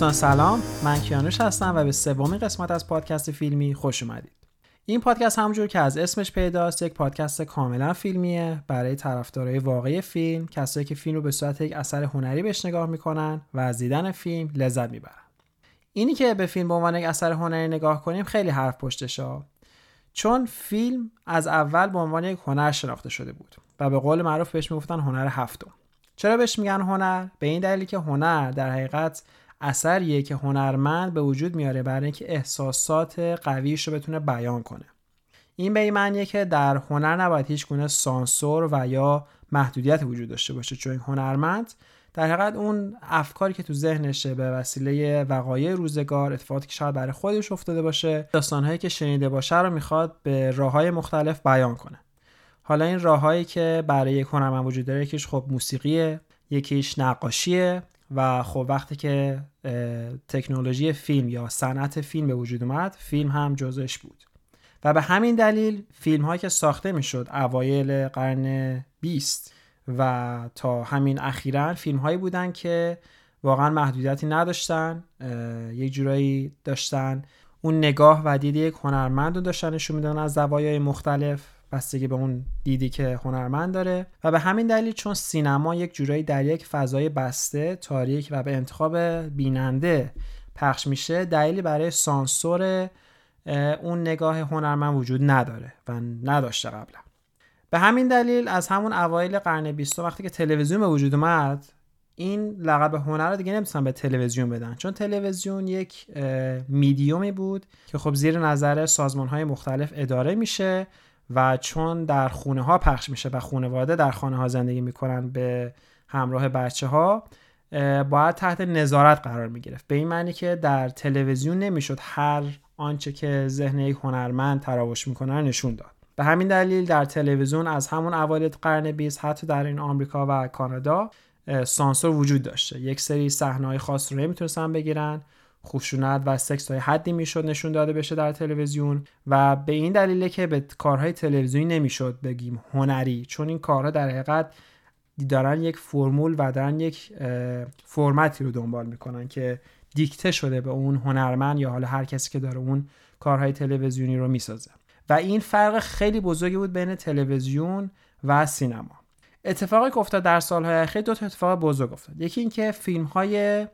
دوستان سلام. من کیانوش هستم و به سومین قسمت از پادکست فیلمی خوش اومدید. این پادکست همونجور که از اسمش پیداست یک پادکست کاملا فیلمیه. برای طرفدارای واقعی فیلم کسایی که فیلم رو به صورت یک اثر هنری بهش نگاه می‌کنن و از دیدن فیلم لذت می‌برن. اینی که به فیلم به عنوان یک اثر هنری نگاه کنیم خیلی حرف پشتشه. چون فیلم از اول به عنوان یک هنر شناخته شده بود و به قول معروف بهش می‌گفتن هنر هفتم. چرا بهش میگن هنر؟ به این دلیلی که هنر در حقیقت اثریه که هنرمند به وجود میاره برای اینکه احساسات قویش رو بتونه بیان کنه. این به این معنیه که در هنر نباید هیچ گونه سانسور و یا محدودیت وجود داشته باشه چون این هنرمند در حقیقت اون افکاری که تو ذهنشه به وسیله وقایع روزگار اتفاقاتی که شاید برای خودش افتاده باشه داستانهایی که شنیده باشه رو می‌خواد به راههای مختلف بیان کنه. حالا این راههایی که برای یک هنرمند وجود داره یکیش خب موسیقیه یکیش نقاشیه و خب وقتی که تکنولوژی فیلم یا صنعت فیلم به وجود اومد فیلم هم جزش بود. و به همین دلیل فیلم هایی که ساخته می‌شد اوایل قرن 20 و تا همین اخیرا فیلم هایی بودن که واقعا محدودیتی نداشتن یک جورایی داشتن. اون نگاه و دید یک هنرمند رو داشتن نشون میدن از زوایای مختلف. بستگی به اون دیدی که هنرمند داره و به همین دلیل چون سینما یک جورایی در یک فضای بسته تاریک و به انتخاب بیننده پخش میشه دلیلی برای سانسور اون نگاه هنرمند وجود نداره و نداشته قبلا. به همین دلیل از همون اوایل قرن بیستم وقتی که تلویزیون به وجود اومد این لقب هنر رو دیگه نمی‌تونن به تلویزیون بدن. چون تلویزیون یک میدیومی بود که خب زیر نظر سازمان های مختلف اداره میشه و چون در خونه ها پخش میشه و خانواده در خانه ها زندگی می‌کنن به همراه بچه ها باید تحت نظارت قرار می‌گرفت. به این معنی که در تلویزیون نمی‌شد هر آنچه که ذهن یک هنرمند تراوش می‌کنه نشون داد. به همین دلیل در تلویزیون از همون اوایل قرن 20 حتی در این آمریکا و کانادا سانسور وجود داشته. یک سری صحنه‌های خاص رو نمی‌تونستن بگیرن. خشونت و سکس تا حدی می‌شد نشون داده بشه در تلویزیون و به این دلیله که به کارهای تلویزیونی نمی‌شد بگیم هنری چون این کارها در حقیقت دارن یک فرمول و دارن یک فرمتی رو دنبال می‌کنن که دیکته شده به اون هنرمند یا حالا هر کسی که داره اون کارهای تلویزیونی رو می‌سازه. و این فرق خیلی بزرگی بود بین تلویزیون و سینما. اتفاقی که افتاد در سالهای اخیر دو تا اتفاق بزرگ افتاد. یکی اینکه فیلم های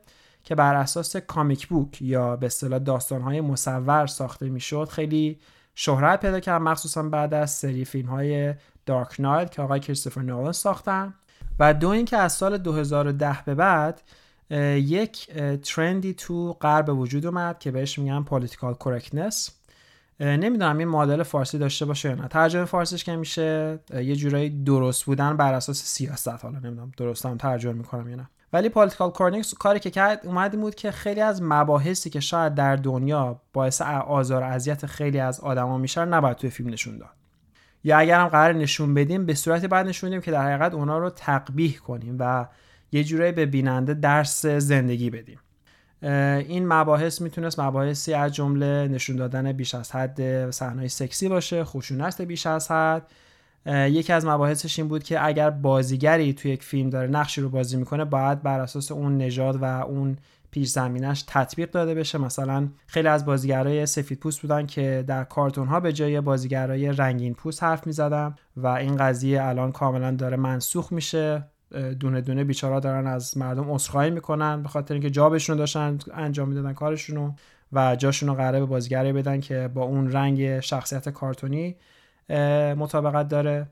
که بر اساس کامیک بوک یا به اصطلاح داستانهای مصور ساخته می‌شد خیلی شهرت پیدا کرد مخصوصا بعد از سری فیلم های Dark Knight که آقای کریستوفر نولان ساختن. و دو اینکه از سال 2010 به بعد یک trend ی تو غرب وجود اومد که بهش میگن political correctness نمی‌دونم این مدل فارسی داشته باشه یا نه. ترجمه فارسیش که میشه یه جورایی درست بودن بر اساس سیاست. حالا نمی‌دونم درستم ترجمه می‌کنم یا نه. ولی political correctness کاری که کرد اومد بود که خیلی از مباحثی که شاید در دنیا باعث آزار و اذیت خیلی از آدما میشن نباید توی فیلم نشون داد. یا اگر هم قرار نشون بدیم به صورت بعد نشون بدیم که در حقیقت اونا رو تقبیح کنیم و یه جورایی به بیننده درس زندگی بدیم. این مباحث می‌تونست مباحثی از جمله نشون دادن بیش از حد صحنه سکسی باشه خشونت بیش از حد یکی از مباحثش این بود که اگر بازیگری توی یک فیلم داره نقشی رو بازی می‌کنه باید بر اساس اون نژاد و اون پیش زمینش تطبیق داده بشه. مثلا خیلی از بازیگرای سفید پوست بودن که در کارتون ها به جای بازیگرای رنگین پوست حرف می‌زدن و این قضیه الان کاملا داره منسوخ میشه. دونه دونه بیچارا دارن از مردم عذرخواهی می‌کنن به خاطر اینکه job شون داشتن انجام می‌دادن کارشونو و جاشون رو قراره به بازیگری بدن که با اون رنگ شخصیت کارتونی مطابقت داره.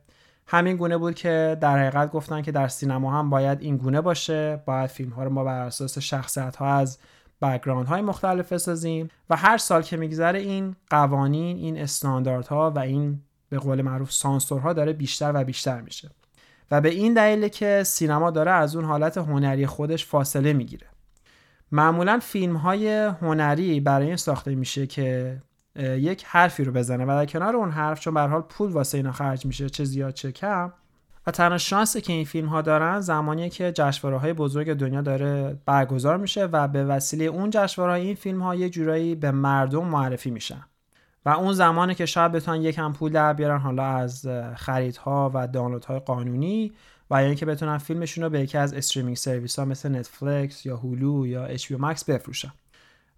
همین گونه بود که در حقیقت گفتن که در سینما هم باید این گونه باشه. باید فیلم ها رو ما بر اساس شخصیت ها از background های مختلف بسازیم. و هر سال که میگذره این قوانین این استانداردها و این به قول معروف سانسورها داره بیشتر و بیشتر میشه. و به این دلیل که سینما داره از اون حالت هنری خودش فاصله می‌گیره. معمولا فیلم های هنری برای این ساخته میشه که یک حرفی رو بزنه و در کنار اون حرف چون به حال پول واسه اینا خرج میشه چه زیاد چه کم. و تنها شانسی که این فیلم ها دارن زمانیه که جشنواره های بزرگ دنیا داره برگزار میشه و به وسیله اون جشنواره این فیلم ها یه جورایی به مردم معرفی میشن. و اون زمانی که شاید بتونن یکم پول در بیارن حالا از خریدها و دانلودهای قانونی و یا اینکه بتونن فیلمشون رو به یکی از streaming service ها مثل Netflix یا Hulu یا HBO Max بفروشن.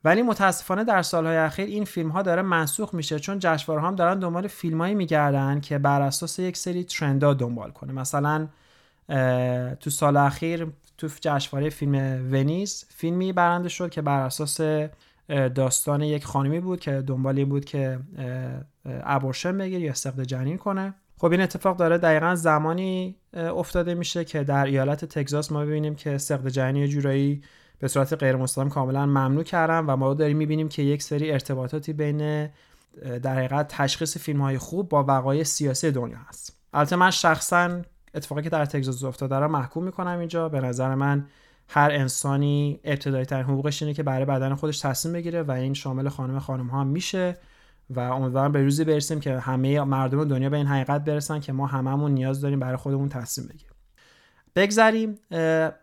ولی متاسفانه در سالهای اخیر این فیلم ها داره منسوخ میشه چون جشنواره هم دارن دنبال فیلمایی میگردن که بر اساس یک سری trend ا دنبال کنه. مثلا تو سال اخیر تو جشنواره فیلم ونیز فیلمی برنده شد که بر اساس داستان یک خانمی بود که دنبال بود که ابورشن بگیر یا سقد جنین کنه. خب این اتفاق داره دقیقا زمانی افتاده میشه که در ایالت تگزاس ما ببینیم که سقد جنین جورایی به صورت غیر مستقیم کاملا ممنوع کردن و ما داریم می‌بینیم که یک سری ارتباطاتی بین در حقیقت تشخیص فیلم های خوب با وقایع سیاسی دنیا هست. البته من شخصا اتفاقی که در تگزاس افتاده رو محکوم می‌کنم اینجا. به نظر من هر انسانی ابتدایی ترین حقوقش اینه که برای بدن خودش تصمیم بگیره و این شامل خانم خانم ها میشه و امیدوارم به روزی برسیم که همه مردم دنیا به این حقیقت برسن که ما هممون نیاز داریم برای خودمون تصمیم بگیریم. بگذریم.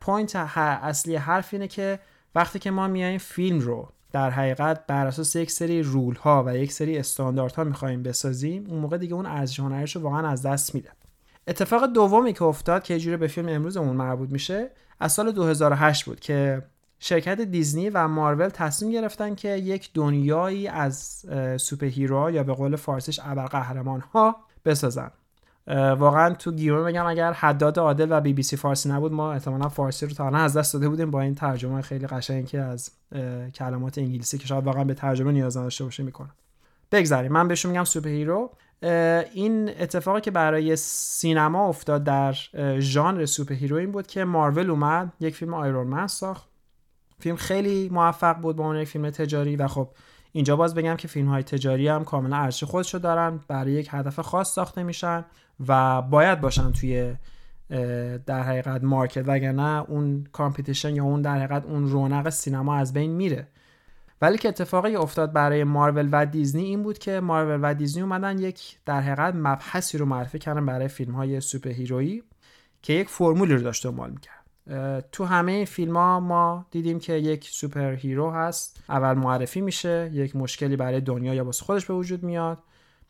point اصلی حرف اینه که وقتی که ما میایم فیلم رو در حقیقت بر اساس یک سری rule ها و یک سری استانداردها می‌خوایم بسازیم اون موقع دیگه اون ارزش هنریش رو واقعا از دست میده اتفاق دومی که افتاد که جوری به فیلم امروزمون مربوط میشه از سال 2008 بود که شرکت دیزنی و مارول تصمیم گرفتن که یک دنیایی از superhero یا به قول فارسیش ابرقهرمان ها بسازن. واقعا تو گیومه بگم اگر حداد عادل و بی بی سی فارسی نبود ما احتمالا فارسی رو تا الان از دست داده بودیم با این ترجمه خیلی قشنگی که از کلمات انگلیسی که شاید واقعا به ترجمه نیاز نداشته باشه می‌کنم بگذریم. من بهشون میگم superhero این اتفاقی که برای سینما افتاد در ژانر superhero این بود که مارول اومد یک فیلم Iron Man ساخت. فیلم خیلی موفق بود با عنوان یک فیلم تجاری و خب اینجا باز بگم که فیلم های تجاری هم کاملا ارزش خودشو دارن برای یک هدف خاص ساخته میشن. و باید باشن توی در حقیقت market وگرنه اون competition یا اون در حقیقت اون رونق سینما از بین میره. ولی که اتفاقی افتاد برای مارول و دیزنی این بود که مارول و دیزنی اومدن یک در حقیقت مبحثی رو معرفی کردن برای فیلم های superhero یی که یک فرمولی رو داشته دنبال می‌کرد. تو همه فیلم ها ما دیدیم که یک superhero هست اول معرفی میشه یک مشکلی برای دنیا یا واسه خودش به وجود میاد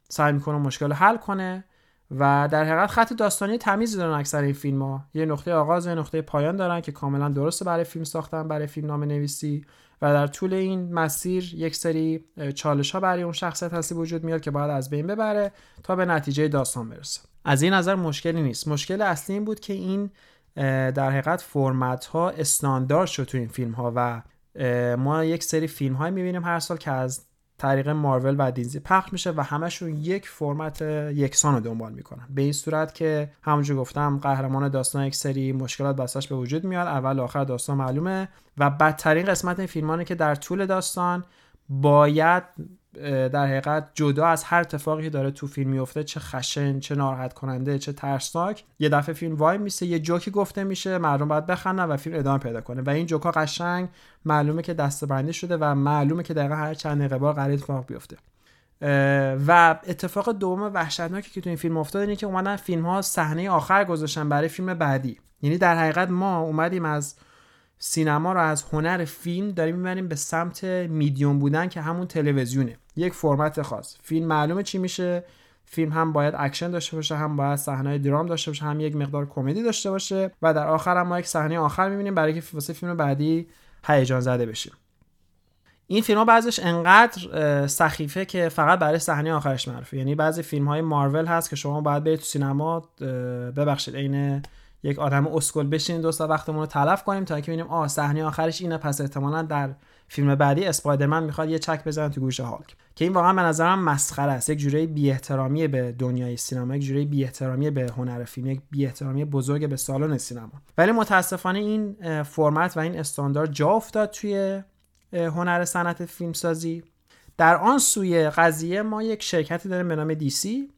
سعی می‌کنه مشکل رو حل کنه. و در حقیقت خط داستانی تمیزی دارن اکثر این فیلم ها یه نقطه آغاز و یه نقطه پایان دارن که کاملا درسته برای فیلم ساختن برای فیلم‌نامه نویسی. و در طول این مسیر یک سری چالش ها برای اون شخصیت هستی وجود میاد که باید از بین ببره تا به نتیجه داستان برسه. از این نظر مشکلی نیست. مشکل اصلی این بود که این در حقیقت فرمت ها استاندارد شد تو این فیلم ها و ما یک سری فیلم های می‌بینیم هر سال که از طریق مارول و دیزنی پخش میشه و همشون یک فرمت یکسان رو دنبال می‌کنن. به این صورت که همونجور گفتم قهرمان داستان یک سری مشکلات بساش به وجود میاد اول آخر داستان معلومه و بدترین قسمت این فیلمانه که در طول داستان باید در حقیقت جدا از هر اتفاقی که داره تو فیلم میفته چه خشن چه ناراحت کننده چه ترسناک یه دفعه فیلم وای میسه یه جوکی گفته میشه مردم باید بخندن و فیلم ادامه پیدا کنه. و این جوکا قشنگ معلومه که دستبندی شده و معلومه که دقیقا هر چند دقیقه بار قرار اتفاق بیفته. و اتفاق دوم وحشتناکی که تو این فیلم افتاد اینه که اومدن فیلم ها صحنه آخر گذاشتن برای فیلم بعدی. یعنی در حقیقت ما اومدیم از سینما رو از هنر فیلم داریم می‌بریم به سمت میدیوم بودن که همون تلویزیونه. یک فرمت خاص. فیلم معلومه چی میشه؟ فیلم هم باید اکشن داشته باشه هم باید صحنه درام داشته باشه هم یک مقدار کمدی داشته باشه و در آخر هم ما یک صحنه آخر می‌بینیم برای که واسه فیلم بعدی هیجان زده بشیم. این فیلم ها بعضیاش انقدر سخیفه که فقط برای صحنه آخرش معروفه. یعنی بعضی فیلم های مارول هست که شما باید برید تو سینما ببخشید عین یک آدم اسکل بشین دو ساعت وقتمون رو تلف کنیم تا اینکه ببینیم آه صحنه آخرش اینه پس احتمالا در فیلم بعدی اسپایدرمن می‌خواد یه چک بزنه تو گوش هالک. که این واقعا به نظرم مسخره است. یک جوری بی به دنیای سینما یک جوری بی به هنر فیلم یک بی بزرگ به سالن سینما. ولی متاسفانه این فرمت و این استاندارد جا افتاد توی هنر صنعت فیلمسازی. در آن سوی قضیه ما یک شرکتی داریم به نام دیسی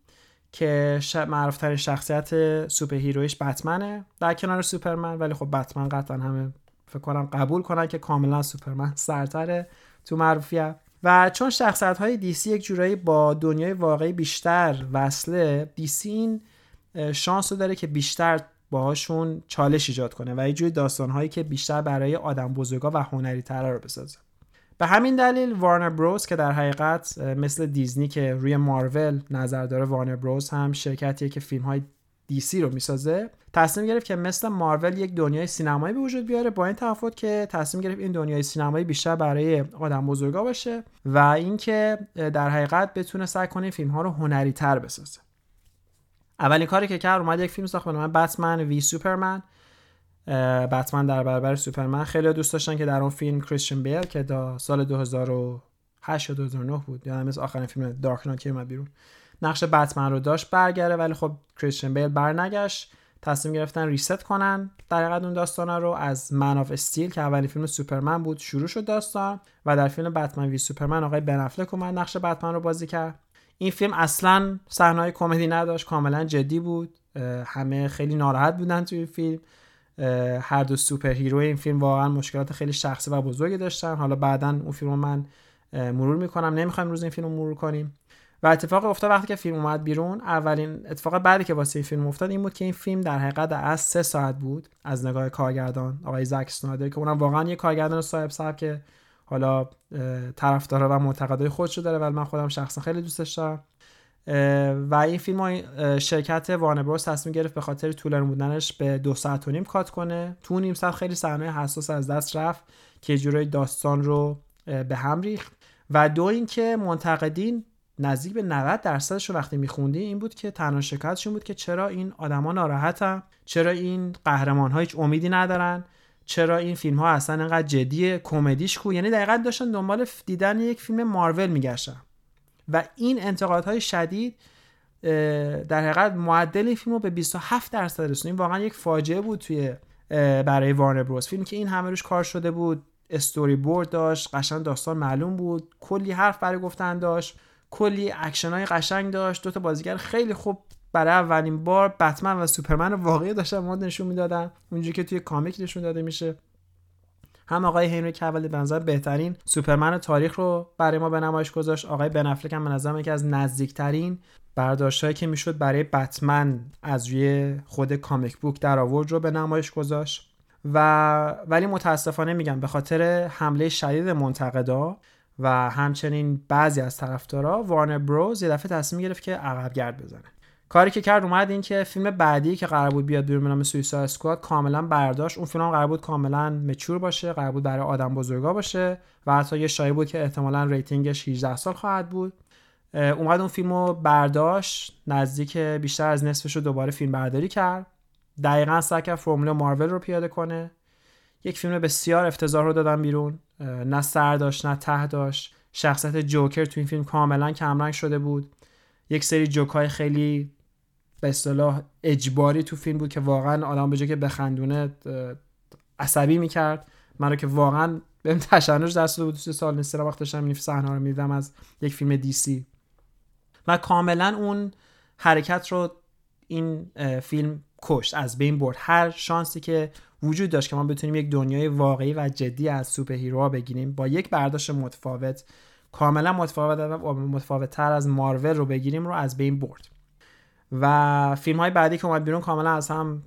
که معروفترین شخصیت superhero یش بتمنه در کنار سوپرمن ولی خب بتمن قطعا همه فکر کنم قبول کنن که کاملا سوپرمن سرتره تو معروفیت. و چون شخصیت های DC یک جورایی با دنیای واقعی بیشتر وصله DC این شانس رو داره که بیشتر باهاشون چالش ایجاد کنه و یه جوری داستان هایی که بیشتر برای آدم بزرگا و هنری تره رو بسازه. به همین دلیل Warner Bros که در حقیقت مثل دیزنی که روی مارول نظر داره Warner Bros هم شرکتیه که فیلم های سی رو می‌سازه. تصمیم گرفت که مثل مارول یک دنیای سینمایی به وجود بیاره با این تفاوت که تصمیم گرفت این دنیای سینمایی بیشتر برای آدم بزرگا باشه و اینکه در حقیقت بتونه سعی کنه فیلم ها رو هنری تر بسازه. اولین کاری که کرد اومد یک فیلم ساخت به نام بتمن وی سوپرمن بتمن در برابر سوپرمن. خیلی دوست داشتن که در اون فیلم کریستیان بیل که دا سال 2008 یا 2009 بود یعنی مثل آخرین فیلم دارک نایت که اومد بیرون نقش بتمن رو داشت برگرده ولی خب کریستیان بیل برنگشت تصمیم گرفتن reset کنن در اون داستان رو. از Man of Steel که اولین فیلم سوپرمن بود شروع شد داستان و در فیلم Batman v Superman آقای بن افلک اومد نقش بتمن رو بازی کرد. این فیلم اصلا صحنه‌های کمدی نداشت کاملا جدی بود. همه خیلی ناراحت بودن توی فیلم. هر دو سوپر هیرو این فیلم واقعا مشکلات خیلی شخصی و بزرگی داشتن. حالا بعدا اون فیلم رو من مرور می‌کنم. نمی‌خوایم روز این فیلم رو مرور کنیم. و اتفاق افتاد وقتی که فیلم اومد بیرون اولین اتفاق بعدی که واسه این فیلم افتاد این بود که این فیلم در حقیقت از سه ساعت بود از نگاه کارگردان. آقای زک سنایدر که اونم واقعا یه کارگردان صاحب سبک که حالا طرفدارا و معتقدای خودشو داره. ولی من خودم شخصا خیلی دوستش دارم. و این فیلم شرکت وانبروس تصمیم گرفت به خاطر طولانی بودنش به دو ساعت و نیم کات کنه. تو نیم ساعت خیلی صحنه حساس از دست رفت که جورای داستان رو به هم ریخت. و دو اینکه منتقدین نزدیک به 90 درصدش رو وقتی میخوندی این بود که تنها شکایتشون بود که چرا این آدما ناراحتن؟ چرا این قهرمان ها هیچ امیدی ندارن؟ چرا این فیلم ها اصلا انقدر جدی کمدیش کو؟ یعنی دقیقا داشتن دنبال دیدن یک فیلم مارول میگشتن. و این انتقادهای شدید در حقیقت معدل این فیلم رو به 27 درصد رسون این واقعا یک فاجعه بود توی برای وارنر بروس فیلمی که این همه روش کار شده بود. استوری بورد داشت قشنگ داستان معلوم بود. کلی حرف برای گفتن داشت. کلی اکشن های قشنگ داشت. دو تا بازیگر خیلی خوب برای اولین بار بتمن و سوپرمن واقعی داشتن ما نشون می‌دادن. اونجوری که توی comic نشون داده میشه. هم آقای هنری کاولی به نظر بهترین سوپرمن تاریخ رو برای ما به نمایش گذاشت. آقای بن افلک هم به نظر یکی از نزدیکترین برداشتهایی که می‌شد برای بتمن از روی خود comic book در آورد رو به نمایش گذاشت. و ولی متاسفانه میگم به خاطر حمله شدید منتقدا و همچنین بعضی از طرفدارا وارنر بروز یه دفعه تصمیم گرفت که عقب گرد بزنه. کاری که کرد اومد این که فیلم بعدی که قرار بود بیاد بیرون به نام سویسا اسکواد کاملا برداشت. اون فیلم قرار بود کاملا مچور باشه قرار بود برای آدم بزرگا باشه و حتی یه شایعه بود که احتمالا ریتینگش 18 سال خواهد بود. اومد اون فیلم رو برداشت نزدیک بیشتر از نصفش رو دوباره فیلم برداری کرد. دقیقا سعی فرمول مارول رو پیاده کنه. یک فیلم بسیار افتضاح رو دادن بیرون. نه سر داشت نه ته داشت. شخصیت جوکر تو این فیلم کاملا کمرنگ شده بود. یک سری جوکای خیلی به اصطلاح اجباری تو فیلم بود که واقعا آدم به که بخندونه عصبی می‌کرد. من رو که واقعا بهم تشنج دست بود. تو سال نیست وقت داشتم این صحنه رو می‌دیدم از یک فیلم دی سی و کاملا اون حرکت رو این فیلم کشت از بین برد. هر شانسی که وجود داشت که ما بتونیم یک دنیای واقعی و جدی از superhero بگیریم با یک برداشت متفاوت کاملا متفاوت متفاوت تر از مارول رو بگیریم رو از بین برد. و فیلم های بعدی که اومد بیرون کاملا از هم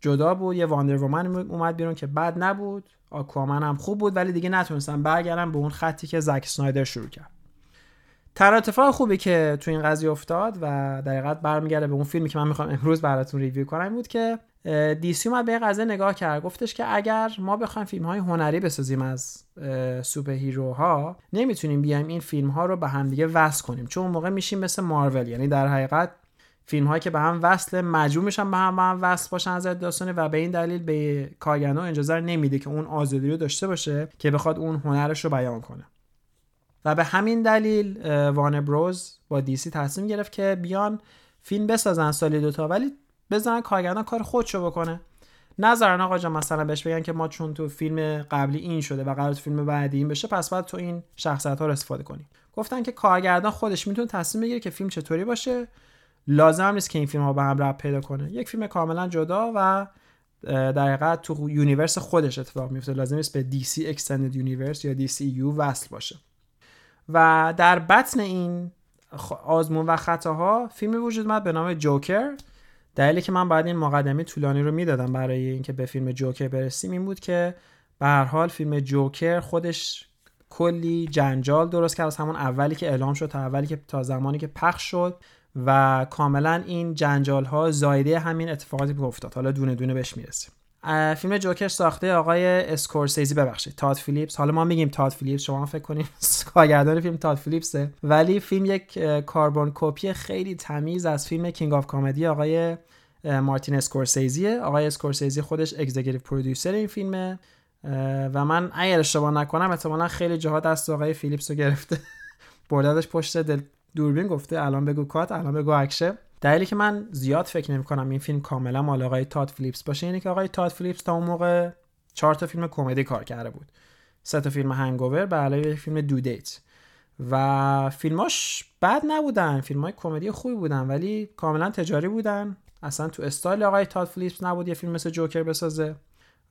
جدا بود. یه Wonder Woman اومد بیرون که بد نبود. آکوامن هم خوب بود ولی دیگه نتونستن برگردن به اون خطی که زک سنایدر شروع کرد. تر اتفاق خوبی که تو این قضیه افتاد و در برمیگرده به اون فیلمی که من می‌خوام امروز براتون review کنم بود که DC اومد به قضیه نگاه کرد. گفتش که اگر ما بخوایم فیلم های هنری بسازیم از superhero ها نمی‌تونیم بیایم این فیلم ها رو به هم دیگه وصل کنیم. چون اون موقع میشیم مثل مارول یعنی در حقیقت فیلم هایی که به هم وصل مجبور میشن به هم به هم وصل باشن از داستانه و به این دلیل به کارگردان اجازه نمیده که اون آزادی رو داشته باشه که بخواد اون هنرش رو بیان کنه. و به همین دلیل وارنر بروز با DC تصمیم گرفت که بیان فیلم بسازن سالی دوتا ولی بذارن کارگردان کار خودشو بکنه. نظرن آقا جان مثلا بهش بگن که ما چون تو فیلم قبلی این شده و قرار تو فیلم بعدی این بشه پس باید تو این شخصیت ها رو استفاده کنی. گفتن که کارگردان خودش می‌تونه تصمیم بگیره که فیلم چطوری باشه. لازم نیست که این فیلم ها به هم ربط پیدا کنه. یک فیلم کاملا جدا و در حقیقت تو universe خودش اتفاق میفته لازم نیست به DC Extended Universe یا DCU وصل باشه. و در بطن این آزمون و خطاها فیلمی وجود اومد به نام جوکر. دلیلی که من بعد این مقدمه طولانی رو می‌دادم برای اینکه به فیلم جوکر برسیم این بود که به هر حال فیلم جوکر خودش کلی جنجال درست کرد. از همون اولی که اعلام شد تا اولی که تا زمانی که پخش شد. و کاملا این جنجال ها زایده همین اتفاقاتی که افتاد. حالا دونه دونه بهش می‌رسیم. فیلم جوکر ساخته آقای اسکورسیزی ببخشید تاد فیلیپس. حالا ما میگیم تاد فیلیپس شما فکر کنیم کارگردان فیلم تاد فیلیپسه. ولی فیلم یک carbon copy خیلی تمیز از فیلم King of Comedy آقای مارتین اسکورسیزیه. آقای اسکورسیزی خودش executive producer این فیلمه. و من اگر اشتباه نکنم احتمالا خیلی جهات دست آقای فیلیپس رو گرفته. بردادش پشت دل. دوربین گفته الان بگو cut الان بگو اکشه دلیلی که من زیاد فکر نمی کنم این فیلم کاملا مال آقای تاد فلیپس باشه اینه که آقای تاد فلیپس تا اون موقع چهار تا فیلم کمدی کار کرده بود. سه تا فیلم Hangover به علاوه یک فیلم Due Date و فیلماش بد نبودن فیلم های کمدی خوبی بودن ولی کاملا تجاری بودن. اصلا تو استایل آقای تاد فلیپس نبود یه فیلم مثل جوکر بسازه.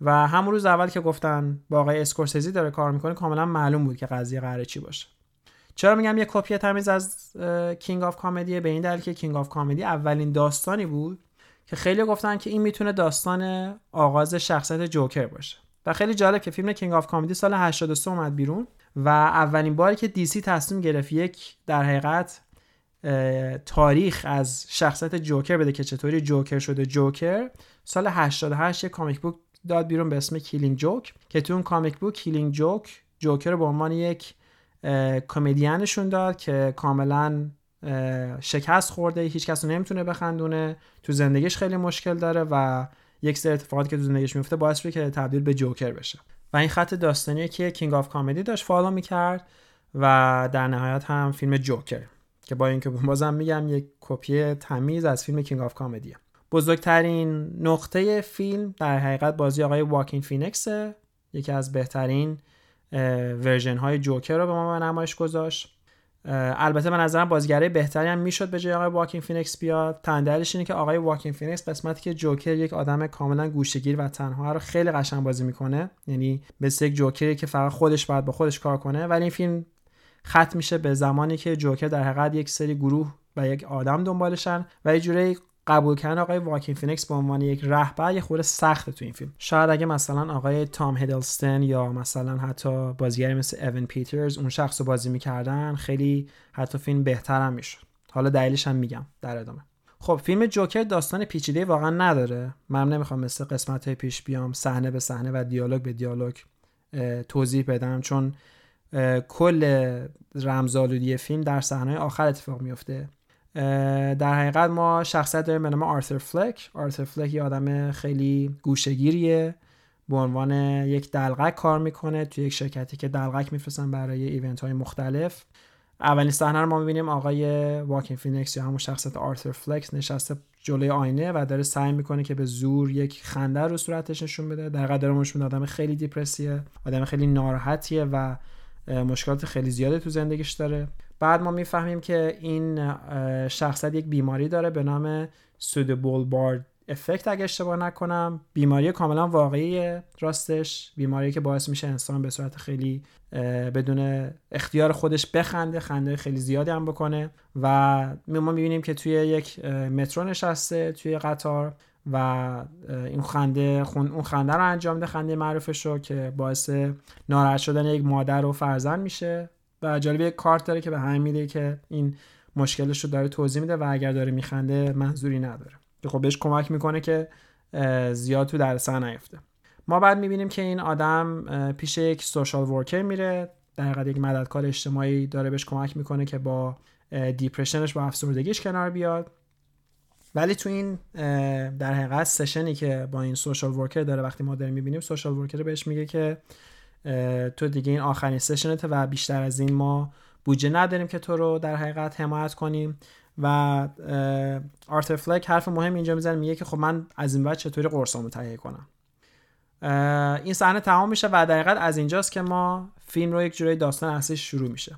و همون روز اول که گفتن با آقای اسکورسیزی داره کار می‌کنه کاملا معلوم بود که قضیه قراره چی باشه. چرا میگم یه کپی تمیز از King of Comedy به این دلیل که King of Comedy اولین داستانی بود که خیلی گفتن که این می‌تونه داستان آغاز شخصیت جوکر باشه. و خیلی جالب که فیلم King of Comedy سال 83 اومد بیرون و اولین باری که DC تصمیم گرفت یک در حقیقت تاریخ از شخصیت جوکر بده که چطوری جوکر شده. جوکر سال 88 یک comic book داد بیرون به اسم Killing Joke که تو اون comic book Killing Joke جوکر به عنوان یک کمدین نشون داد که کاملا شکست خورده. هیچ کس نمی‌تونه بخندونه. تو زندگیش خیلی مشکل داره و یک سری اتفاقاتی که تو زندگیش میفته باعث شده که تبدیل به جوکر بشه. و این خط داستانی که King of Comedy داشت follow می‌کرد و در نهایت هم فیلم جوکر که با اینکه بازم میگم یک کپی تمیز از فیلم King of Comedy ه بزرگترین نقطه فیلم در حقیقت بازی آقای واکین فینکسه یکی از بهترین version های جوکر رو به ما نمایش گذاشت. البته من نظرم بازیگره بهتری هم می‌شد به جای آقای واکین فینکس بیاد. تندرش اینه که آقای واکین فینکس قسمتی که جوکر یک آدم کاملا گوشه‌گیر و تنها رو خیلی قشنگ بازی می‌کنه. یعنی مثل یک جوکری که فقط خودش باید با خودش کار کنه. ولی این فیلم ختم میشه به زمانی که جوکر در حقیقت یک سری گروه و یک آدم دنبالشن و یه جوری قبول کردن آقای واکین فینکس به عنوان یک رهبر یه خورده سخته تو این فیلم. شاید اگه مثلا آقای تام هیدلستن یا مثلا حتی بازیگری مثل ایوان پیترز اون شخص رو بازی می‌کردن خیلی حتی فیلم بهتر هم می‌شد. حالا دلیلش هم میگم در ادامه. خب فیلم جوکر داستان پیچیده واقعا نداره. من نمی‌خوام مثل قسمت های پیش بیام صحنه به صحنه و دیالوگ به دیالوگ توضیح بدم. چون کل رمزآلودی فیلم در صحنه آخر اتفاق میفته در حقیقت ما شخصیت داریم به نام آرثر فلک. آرثر فلک یه آدم خیلی گوشگیریه به عنوان یک دلغک کار می‌کنه توی یک شرکتی که دلغک میفرستن برای ایونت های مختلف. اولین صحنه رو ما می‌بینیم آقای واکین فینکس یا همون شخصیت آرثر فلک نشسته جلوی آینه و داره سعی می‌کنه که به زور یک خنده رو صورتش نشون بده. در قدر نشون آدم خیلی depressed یه آدم خیلی ناراحتیه و مشکلات خیلی زیاده تو زندگیش داره. بعد ما می‌فهمیم که این شخصیت یک بیماری داره به نام pseudobulbar affect اگه اشتباه نکنم. بیماری کاملا واقعی راستش. بیماری که باعث میشه انسان به صورت خیلی بدون اختیار خودش بخنده خنده خیلی زیادی هم بکنه و ما می‌بینیم که توی یک مترو نشسته توی قطار و این خنده اون خنده رو انجام ده خنده معروفش رو که باعث ناراحت شدن یک مادر و فرزند میشه. و جالب یک کارت داره که به همین میده که این مشکلش رو داره توضیح میده و اگر داره میخنده منظوری نداره. که خب بهش کمک می‌کنه که زیاد تو در نیفته. ما بعد می‌بینیم که این آدم پیش یک social worker میره. در یک مددکار اجتماعی داره بهش کمک می‌کنه که با depression ش با افسردگیش کنار بیاد. ولی تو این در حقیقت session ی که با این social worker داره وقتی ما داریم می‌بینیم social worker بهش میگه که تو دیگه این آخرین session ته و بیشتر از این ما بودجه نداریم که تو رو در حقیقت حمایت کنیم. و آرتور فلک حرف مهم اینجا می‌زنه میگه که خب من از این بعد چطوری قرصامو تهیه کنم. این صحنه تمام میشه و در حقیقت از اینجاست که ما فیلم رو یک جوری داستان اصلیش شروع میشه.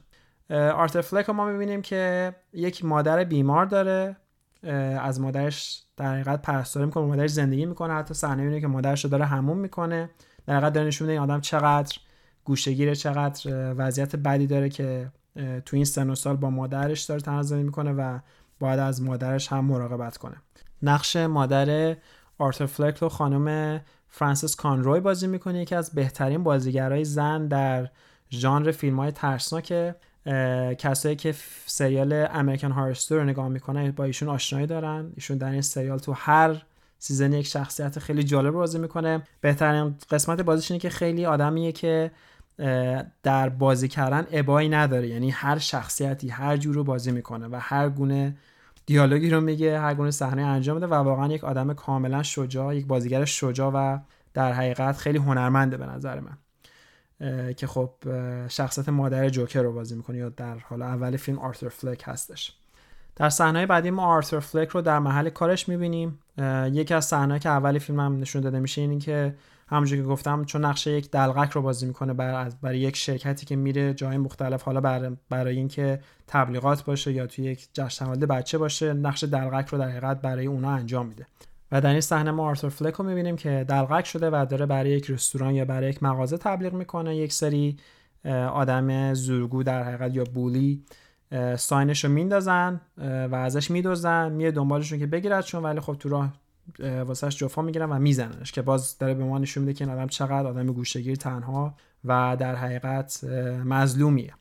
آرتر فلک رو ما می‌بینیم که یک مادر بیمار داره. از مادرش در حقیقت پرستاری می‌کنه مادرش زندگی می‌کنه. حتی صحنه اینه که مادرش رو داره هموم می‌کنه. در حقیقت داره نشون این آدم چقدر گوشگیره چقدر وضعیت بدی داره که تو این سن و سال با مادرش داره تنها می‌کنه و باید از مادرش هم مراقبت کنه. نقش مادر آرتر فلک رو خانم فرانسیس کانروی بازی می‌کنه یکی از بهترین بازیگرای زن در ژانر فیلم های ترسناکه کسایی که سریال American Horror Story رو نگاه می‌کنن با ایشون آشنایی دارن. ایشون در این سریال تو هر season یک شخصیت خیلی جالب بازی می‌کنه. بهترین قسمت بازیش اینه که خیلی آدمیه که در بازی کردن ابایی نداره. یعنی هر شخصیتی هر جور رو بازی می‌کنه و هر گونه دیالوگی رو میگه هر گونه صحنه انجام میده و واقعا یک آدم کاملا شجاع یک بازیگر شجاع و در حقیقت خیلی هنرمنده به نظر من. که خب شخصیت مادر جوکر رو بازی می‌کنه یا در حال اول فیلم آرثر فلک هستش. در صحنه بعدی ما آرثر فلک رو در محل کارش می‌بینیم. یکی از صحنه‌ای که اول فیلم هم نشون داده میشه اینه که همونجور که گفتم چون نقشه یک دلغک رو بازی می‌کنه برای, برای یک شرکتی که میره جای مختلف حالا برای, برای اینکه تبلیغات باشه یا توی یک جشن تولد بچه باشه نقش دلغک رو در حقیقت برای اونا انجام میده. و در این صحنه ما آرثر فلک رو می‌بینیم که دلغک شده و داره برای یک رستوران یا برای یک مغازه تبلیغ می‌کنه. یک سری آدم زورگو در حقیقت یا بولی ساینش رو میندازن و ازش میدوزن میره دنبالشون که بگیردشون ولی خب تو راه واسهش جفا می‌گیرن و میزننش که باز داره به ما نشون میده که این آدم چقدر آدم گوشگیر تنها و در حقیقت مظلومیه.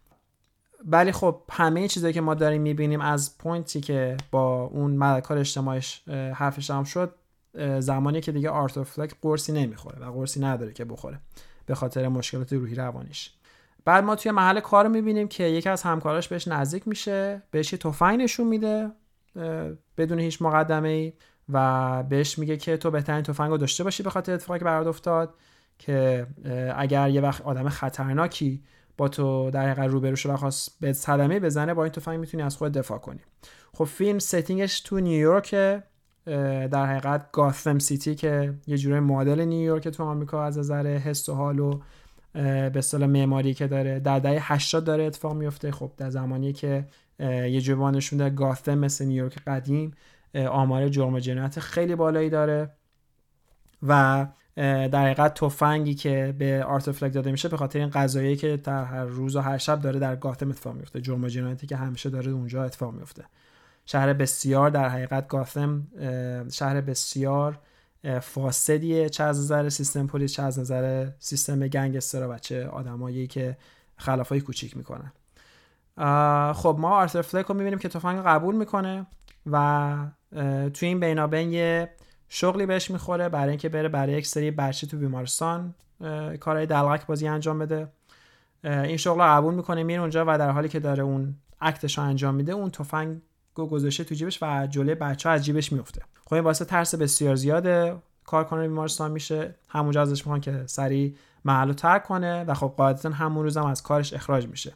ولی خب همه چیزایی که ما داریم می‌بینیم از پوینتی که با اون ملکار اجتماعیش حرفش هم شد زمانی که دیگه آرتور فلک قرصی نمی‌خوره و قرصی نداره که بخوره به خاطر مشکلات روحی روانیش. بعد ما توی محل کار می‌بینیم که یکی از همکاراش بهش نزدیک میشه بهش یه تفنگ نشون میده بدون هیچ مقدمه ای و بهش میگه که تو بهترین تفنگ رو داشته باشی به خاطر اتفاقی که برات افتاد که اگر یه وقت آدم خطرناکی با تو در حقیقت روبرو شده و خواست بهت صدمه بزنه با این تفنگ می‌تونی از خودت دفاع کنی. خب فیلم setting ش تو نیویورک در حقیقت Gotham City که یه جوره معادل نیویورک تو آمریکا از نظر حس و حال و به اصطلاح معماری که داره. در دهه 80 داره اتفاق میفته. خب در زمانی که یه جوری نشون ده گاثم مثل نیویورک قدیم آمار جرم جنایت خیلی بالایی داره. و در حقیقت تفنگی که به آرتفلک داده میشه به خاطر این قضایی که در هر روز و هر شب داره در گاتم اتفاق میفته. جرم جنایتی که همیشه داره اونجا اتفاق میفته. شهر بسیار در حقیقت گاثم شهر بسیار فاسدیه چه از نظر سیستم پلیس چه از نظر سیستم گنگستر و چه آدمایی که خلافای کوچیک می‌کنن. خب ما آرتر فلک رو می‌بینیم که تفنگ قبول می‌کنه و توی این بینابین یه شغلی بهش می‌خوره برای اینکه بره برای یک سری بچه تو بیمارستان کارهای دلغک بازی انجام بده. این شغل رو قبول می‌کنه میره اونجا و در حالی که داره اون اکتش رو انجام میده اون تفنگ گذاشته تو جیبش و جلوی بچه ها از جیبش میفته خب این واسه ترس بسیار زیاده. کارکنان بیمارستان میشه همونجا ازش می‌خوان که سریع محل رو ترک کنه و خب قاعدتا همون روزم از کارش اخراج میشه.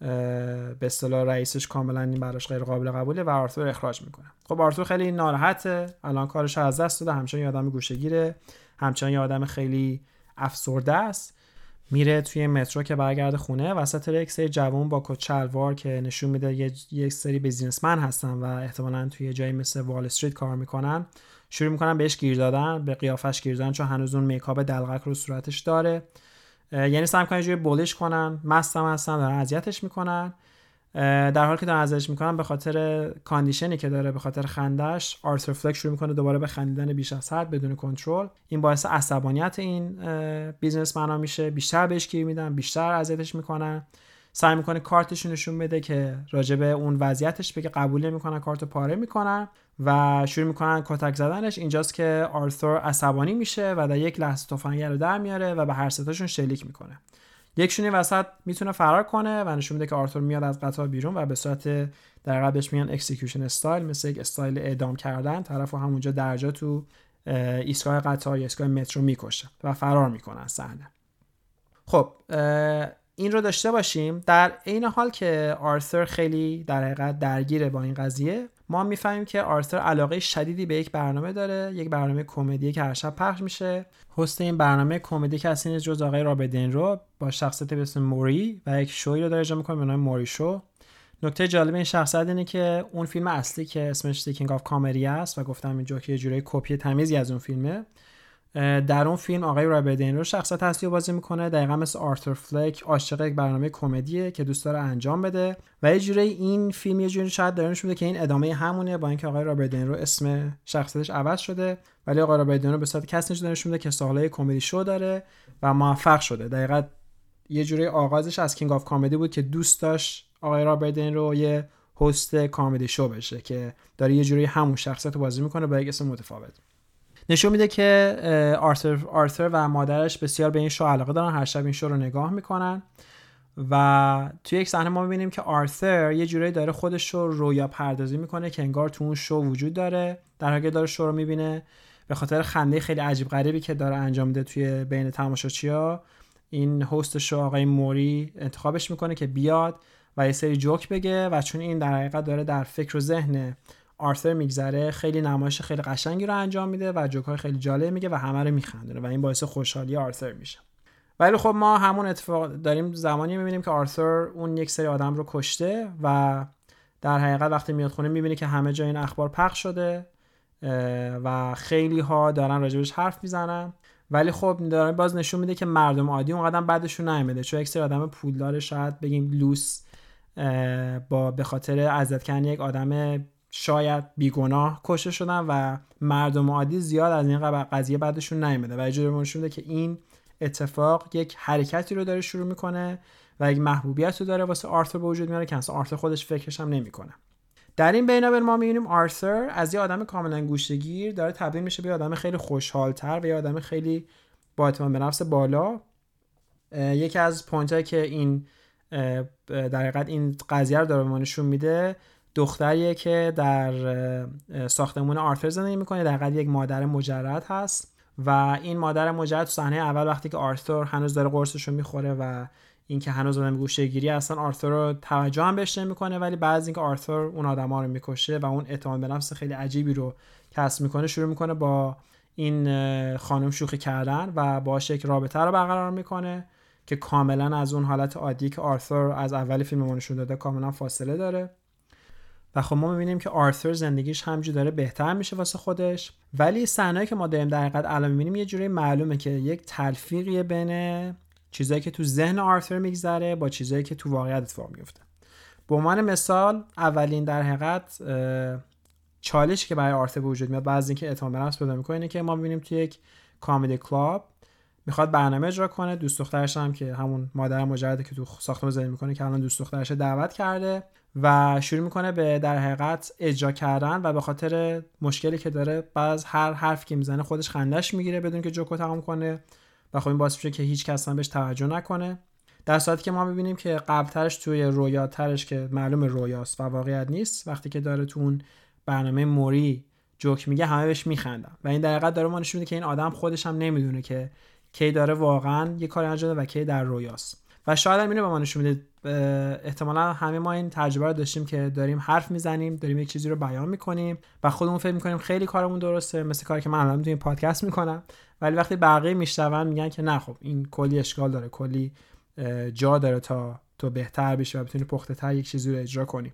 به اصطلاح رئیسش کاملا این براش غیر قابل قبوله و آرتور اخراج می‌کنه. خب آرتور خیلی ناراحته. الان کارش از دست داده. همچنان یه آدم گوشه‌گیره. همچنان یه آدم خیلی افسرده است. میره توی مترو که برگرده خونه وسط یک سری جوان با کت که نشون میده یک سری businessman هستن و احتمالا توی جایی مثل وال استریت کار می‌کنن شروع می‌کنن بهش گیر دادن به قیافش گیر دادن چون هنوز اون makeup دلقک رو صورتش داره. یعنی سعی می‌کنن جوری bully ش کنن مستم هستن دارن اذیتش می‌کنن. در حالی که دارن اذیتش می‌کنن به خاطر condition ی که داره به خاطر خندش آرثر فلک شروع می‌کنه دوباره به خندیدن بیش از حد بدون کنترل. این باعث عصبانیت این businessman میشه. بیشتر بهش گیر میدن بیشتر اذیتش می‌کنن. سعی می‌کنه کارتش نشون بده که راجع به اون وضعیتش بگه قبول نمی‌کنن کارت پاره می‌کنن و شروع می‌کنن کتک زدنش. اینجاست که آرثور عصبانی میشه و در یک لحظه تفنگ رو در میاره و به هر ستاشون شلیک می‌کنه. یکیشون این وسط می‌تونه فرار کنه و نشون میده که آرثور میاد از قطار بیرون و به صورت در بهش میگن execution style مثل یک استایل اعدام کردن. طرفو همونجا درجا تو ایستگاه قطار یا ایستگاه مترو می‌کشه و فرار می‌کنه صحنه. خب این رو داشته باشیم. در عین حال که آرثر خیلی در حقیقت درگیره با این قضیه ما می‌فهمیم که آرثر علاقه شدیدی به یک برنامه داره یک برنامه کمدی که هر شب پخش میشه. هست این برنامه کمدی که اصلا جز آقای رابدین رو با شخصیت به اسم موری و یک شوی رو داره اجرا می‌کنه به نام موری شو. نکته جالب این شخصیت اینه که اون فیلم اصلی که اسمش سیکینگ آف کامری است و گفتم اینجا که یه جوری کپی تمیزی از اون فیلمه. در اون فیلم آقای رابردین رو شخصیت اصلی بازی می‌کنه. دقیقا مثل آرتور فلک عاشق یک برنامه کمدیه که دوست داره انجام بده. و یه جوری این فیلم یه جوری شاید داره نشون که این ادامه همونه با اینکه آقای رابردین رو اسم شخصیتش عوض شده ولی آقای رابرت دنیرو به صورت کسی نشون میده که سالها یه comedy show داره و موفق شده. دقیقا یه جوری آغازش از King of Comedy بود که دوست داشت آقای رابرت دنیرو یه host comedy show بشه که داره یه جوری همون شخصیت رو بازی می‌کنه با یک اسم متفاوت. نشون میده که آرثر, آرثر و مادرش بسیار به این شو علاقه دارن هر شب این شو رو نگاه می‌کنن. و توی یک صحنه ما می‌بینیم که آرثر یه جورایی داره خودش رو رویا پردازی می‌کنه که انگار تو اون شو وجود داره. در حالی داره شو رو می‌بینه به خاطر خنده خیلی عجیب غریبی که داره انجام میده توی بین تماشاچی‌ها این هست شو آقای موری انتخابش می‌کنه که بیاد و یه سری جوک بگه و چون این در حقیقت داره در فکر و ذهن آرثر میگذره خیلی نمایش خیلی قشنگی رو انجام میده و جوک های خیلی جالب میگه و همه رو میخندونه و این باعث خوشحالی آرثر میشه. ولی خب ما همون اتفاق داریم زمانی می‌بینیم که آرثر اون یک سری آدم رو کشته و در حقیقت وقتی میاد خونه می‌بینی که همه جا این اخبار پخش شده و خیلی ها دارن راجبش حرف می‌زنن. ولی خب داره باز نشون میده که مردم عادی اون قدم بعدشون نیومده. چون یک سری آدم پولدار شاید بگیم لوس با به خاطر عزت کردن یک آدم شاید بیگناه کشته شدن و مردم عادی زیاد از این قضیه بعدشون نیومده و اجازه نشون که این اتفاق یک حرکتی رو داره شروع می‌کنه و یک محبوبیت رو داره واسه آرثر به وجود میاره که اصلا خودش فکرش هم نمی‌کنه. در این بینابر ما می‌بینیم آرثر از یه آدم کاملا گوشه‌گیر داره تبدیل میشه به یه آدم خیلی خوشحالتر و یه آدم خیلی با اعتماد به نفس بالا. یکی از point که این در این قضیه رو داره نشون میده دختریه که در ساختمون آرثر زندگی می‌کنه در حقیقت یک مادر مجرد هست و این مادر مجرد تو صحنه اول وقتی که آرثر هنوز داره قرصش رو می‌خوره و اینکه هنوز آدم گوشه گیری اصلا آرثر رو توجه هم بهش نمی‌کنه ولی بعد اینکه آرثر اون آدما رو می‌کشه و اون اعتماد به نفس خیلی عجیبی رو کسب می‌کنه شروع می‌کنه با این خانم شوخی کردن و باش یک رابطه رو برقرار می‌کنه که کاملا از اون حالت عادی که آرثر از اول فیلم نشون داده کاملا فاصله داره. و خب ما می‌بینیم که آرثر زندگیش همجور داره بهتر میشه واسه خودش. ولی صحنه‌ای که ما داریم در حقیقت الان می‌بینیم یه جوری معلومه که یک تلفیقی بین چیزایی که تو ذهن آرثر میگذره با چیزایی که تو واقعیت اتفاق میفته به عنوان مثال اولین در حقیقت چالشی که برای آرثر وجود میاد بعضی اینکه اعتماد به نفس پیدا می‌کنه اینه که ما می‌بینیم تو یک کامیدی کلاب می‌خواد برنامه اجرا کنه. دوست دخترش هم که همون مادر مجرده که تو ساختمان زندگی می‌کنه که الان دوست دخترش دعوت کرده و شروع می‌کنه به در حقیقت اجرا کردن و به خاطر مشکلی که داره بعض هر حرف که می‌زنه خودش خندش می‌گیره بدون که جوکو تمام کنه و خب این باعث میشه که هیچ کس هم بهش توجه نکنه. در صورتی که ما می‌بینیم که قبلترش توی رویاترش که معلوم رویاست و واقعیت نیست وقتی که داره تو اون برنامه موری جوک میگه همه بهش میخندن. و این در حقیقت داره ما نشون که این آدم خودش هم نمی‌دونه که کی داره واقعا یه کاری انجام و کی در رویاست. و شاید هم اینو به ما نشون میده احتمالا همه ما این تجربه رو داشتیم که داریم حرف می‌زنیم داریم یک چیزی رو بیان می‌کنیم و خودمون فکر می‌کنیم خیلی کارمون درسته مثل کاری که من الان توی پادکست می‌کنم. ولی وقتی بقیه میشنون میگن که نه خب این کلی اشکال داره کلی جا داره تا تو بهتر بشی و بتونی پخته تر یک چیزی رو اجرا کنی.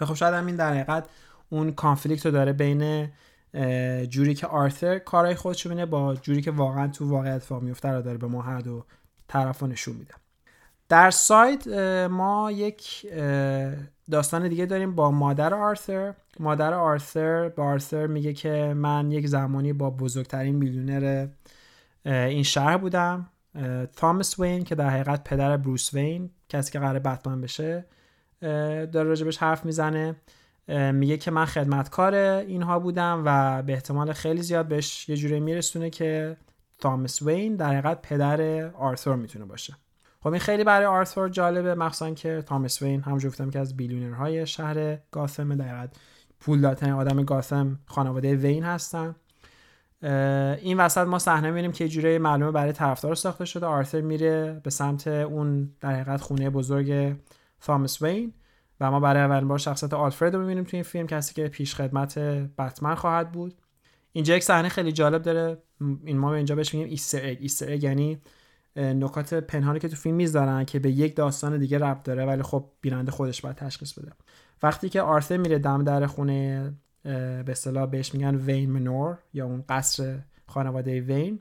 و خب شاید همین در حقیقت اون کانفلیکت رو داره بین جوری که آرثر کارهای خودش رو با جوری که واقعا تو واقعیت اتفاق میفته رو داره به ما هر دو طرف نشون میده. در سایت ما یک داستان دیگه داریم با مادر آرثر. مادر آرثر با آرثر میگه که من یک زمانی با بزرگترین میلیونر این شهر بودم. تامس وین که در حقیقت پدر بروس وین کسی که قرار بتمن بشه داره راجبش حرف می‌زنه. میگه که من خدمتکار اینها بودم و به احتمال خیلی زیاد بهش یه جوری میرسونه که تامس وین در حقیقت پدر آرثر می‌تونه باشه. خب این خیلی برای آرثر جالبه مخصوصا که تامس وین هم گفتم که از بیلیونرهای شهر گاثم در پول دادن آدم گاثم خانواده وین هستن. این وسط ما صحنه می‌بینیم که جوری معلومه برای طرفدار ساخته شده. آرثر میره به سمت اون در حقیقت خونه بزرگ تامس وین. و ما برای اولین بار شخصیت آلفرد رو می‌بینیم تو این فیلم کسی که پیش خدمت بتمن خواهد بود. اینجا یک صحنه خیلی جالب داره. این ما اینجا بهش میگیم ایستر اگ ایستر اگ یعنی نکات پنهانی که تو فیلم می‌ذارن که به یک داستان دیگه ربط داره ولی خب بیننده خودش باید تشخیص بده. وقتی که آرثر میره دم در خونه به اصطلاح بهش میگن وین منور یا اون قصر خانواده وین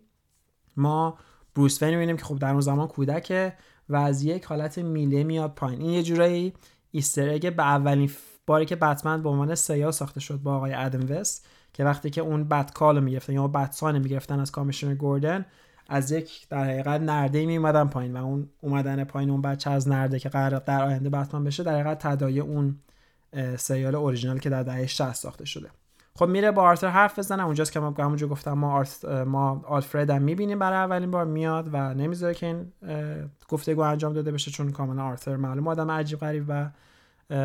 ما بروس وین می‌بینیم که خب در اون زمان کودکه و از یک حالت میله میاد پایین. این یه جورایی ایستر به اولین باری که بتمن به عنوان سیاه ساخته شد با آقای ادم وست که وقتی که اون بتکال رو می‌گرفتن یا بتسان می‌گرفتن از کامیشنر گوردن از یک در حقیقت نرده می اومدن پایین و اون اومدن پایین اون بچه از نرده که قرار در آینده بتمن بشه در حقیقت تدایی اون سریال اوریجینال که در دهه 60 ساخته شده. خب میره با آرتر حرف بزنه اونجاست که ما همونجا گفتم ما آرت ما آلفرد هم می‌بینیم برای اولین بار میاد و نمی‌ذاره که این گفتگو انجام داده بشه چون کاملا آرتر معلوم آدم عجیب غریب و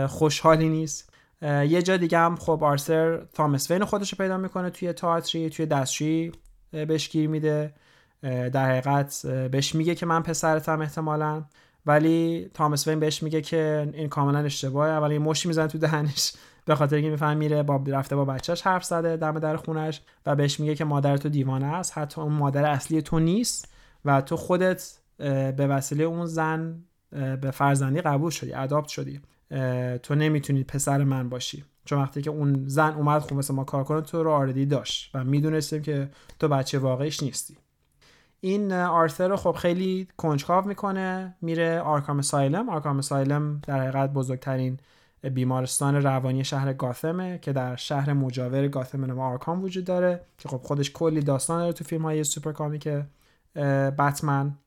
خوشحالی نیست. یه جا دیگه هم خب آرثر تامس وین خودش رو پیدا می‌کنه توی تئاتری توی دستشویی بهش گیر میده. در حقیقت بهش میگه که من پسرتم احتمالا ولی تامس وین بهش میگه که این کاملا اشتباهه. اولی یه مشی می‌زنه تو دهنش. به خاطر اینکه میفهم میره با رفته با بچهش حرف زده دم در خونش و بهش میگه که مادر تو دیوانه است. حتی اون مادر اصلی تو نیست و تو خودت به وسیله اون زن به فرزندی قبول شدی اداپت شدی. تو نمی‌تونی پسر من باشی. چون وقتی که اون زن اومد خب مثل ما کار کنه تو رو آردی داشت و می‌دونستیم که تو بچه واقعیش نیستی. این آرثر رو خب خیلی کنجکاو می‌کنه میره Arkham Asylum. Arkham Asylum در حقیقت بزرگترین بیمارستان روانی شهر گاثمه که در شهر مجاور گاثم نام آرکام وجود داره که خب خودش کلی داستان داره تو فیلم های super comic بتمن.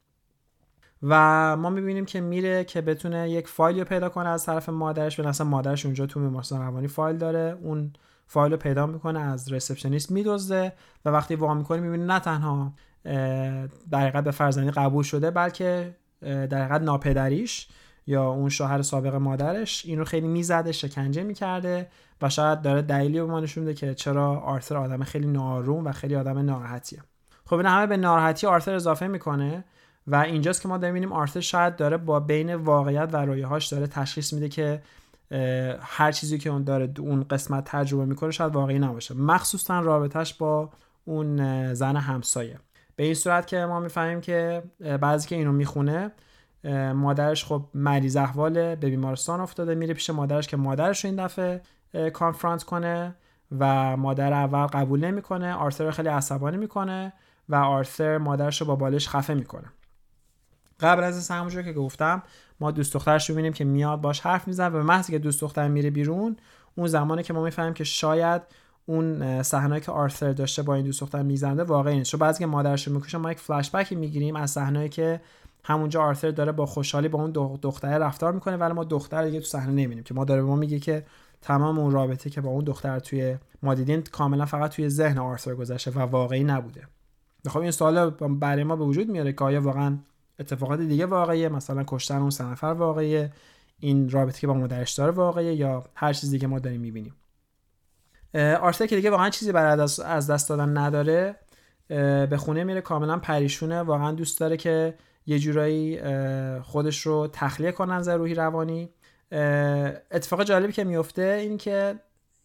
و ما می‌بینیم که میره که بتونه یک فایل رو پیدا کنه از طرف مادرش. به اصطلاح مادرش اونجا تو بیمارستان روانی فایل داره. اون فایل رو پیدا می‌کنه از receptionist میدزده و وقتی وا می‌کنه می‌بینه نه تنها در حقیقت به فرزندی قبول شده بلکه در حقیقت ناپدریش. یا اون شوهر سابق مادرش این رو خیلی می‌زده شکنجه می‌کرده و شاید داره دلیلی به ما نشون میده که چرا آرثر آدم خیلی ناروم و خیلی آدم ناراحتیه. خب این همه به ناراحتی آرثر اضافه می‌کنه و اینجاست که ما داریم می‌بینیم شاید داره با بین واقعیت و رویاهاش داره تشخیص میده که هر چیزی که اون داره اون قسمت تجربه می‌کنه شاید واقعی نباشه. مخصوصا رابطهش با اون زن همسایه. به این صورت که ما می‌فهمیم که بعضی که اینو می‌خونه مادرش خب مریض احواله به بیمارستان افتاده میره پیش مادرش که مادرش رو این دفعه کانفرانت کنه و مادر اول قبول نمی‌کنه آرثر خیلی عصبانی می‌کنه و آرثر مادرش رو با بالش خفه می‌کنه. قبل از همونجور که گفتم ما دوست دخترش رو ببینیم که میاد باش حرف می‌زنه و به محضی که دوست دختر میره بیرون اون زمانی که ما می‌فهمیم که شاید اون صحنه که آرثر داشته با این دوست دختر میزنده واقعی نیست. چون بعضی که مادرش رو می‌کشه ما یک فلش بکی می‌گیریم از صحنه که همونجا آرثر داره با خوشحالی با اون دختره رفتار می‌کنه ولی ما دختر دیگه تو صحنه نمی‌بینیم که ما به ما میگه که تمام اون رابطه که با اون دختر توی ما دیدیم کاملا فقط توی ذهن آرثر گذشته و واقعی نبوده. خب این سوال برای ما به وجود میاره که آیا واقعا اتفاقات دیگه واقعیه؟ مثلا کشتن اون سه نفر واقعیه؟ این رابطه که با مادرش داره واقعیه یا هر چیزی که ما داریم می‌بینیم؟ آرثر که دیگه واقعا چیزی برای از دست دادن نداره به خونه میره کاملا پریشونه واقعا دوست داره که یه جورایی خودش رو تخلیه کنن روحی روانی. اتفاق جالبی که میفته این که